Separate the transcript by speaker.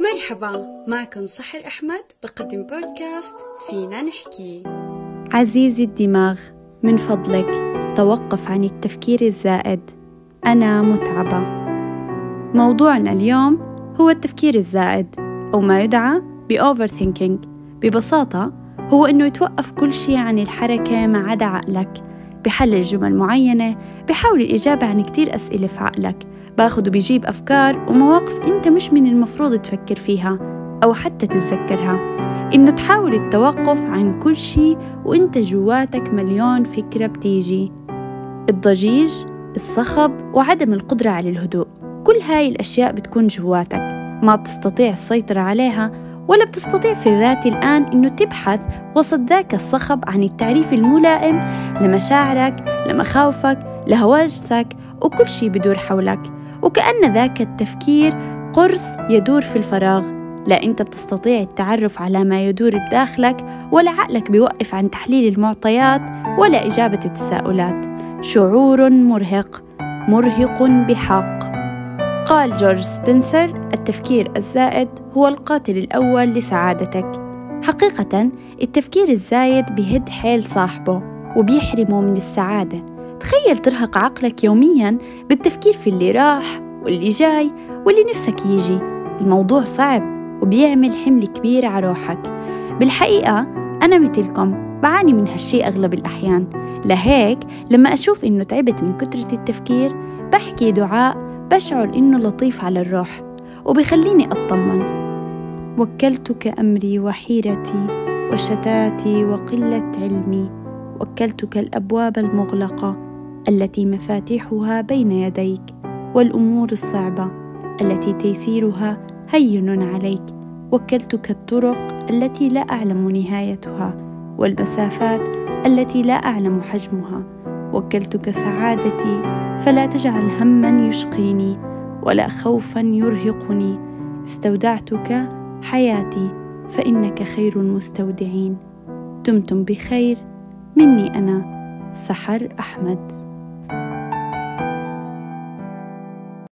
Speaker 1: مرحبا معكم سحر أحمد بقدم بودكاست فينا نحكي.
Speaker 2: عزيزي الدماغ من فضلك توقف عن التفكير الزائد. أنا متعبة. موضوعنا اليوم هو التفكير الزائد أو ما يدعى بأوفر ثينكينج ببساطة هو إنه يتوقف كل شيء عن الحركة ما عدا عقلك. بحلل جمل معينة بحاول الإجابة عن كتير أسئلة في عقلك. باخد وبيجيب أفكار ومواقف أنت مش من المفروض تفكر فيها أو حتى تتذكرها. إنه تحاول التوقف عن كل شيء وإنت جواتك مليون فكرة بتيجي. الضجيج الصخب وعدم القدرة على الهدوء. كل هاي الأشياء بتكون جواتك. ما بتستطيع السيطرة عليها ولا بتستطيع في ذات الآن إنه تبحث وسط ذاك الصخب عن التعريف الملائم لمشاعرك لمخاوفك لهواجسك وكل شيء بدور حولك. وكأن ذاك التفكير قرص يدور في الفراغ. لا أنت بتستطيع التعرف على ما يدور بداخلك ولا عقلك بيوقف عن تحليل المعطيات ولا إجابة التساؤلات. شعور مرهق مرهق بحق. قال جورج سبنسر التفكير الزائد هو القاتل الأول لسعادتك. حقيقة التفكير الزايد بيهد حيل صاحبه وبيحرمه من السعادة. تخيل ترهق عقلك يوميا بالتفكير في اللي راح واللي جاي واللي نفسك يجي. الموضوع صعب وبيعمل حمل كبير على روحك. بالحقيقة أنا مثلكم بعاني من هالشي أغلب الأحيان. لهيك لما أشوف إنه تعبت من كترة التفكير بحكي دعاء بشعر إنه لطيف على الروح وبخليني أطمن. وكلتك أمري وحيرتي وشتاتي وقلة علمي. وكلتك الأبواب المغلقة التي مفاتيحها بين يديك والأمور الصعبة التي تيسيرها هين عليك. وكلتك الطرق التي لا أعلم نهايتها والمسافات التي لا أعلم حجمها. وكلتك سعادتي فلا تجعل هما يشقيني ولا خوفا يرهقني. استودعتك حياتي فإنك خير المستودعين. دمتم بخير مني أنا سحر أحمد.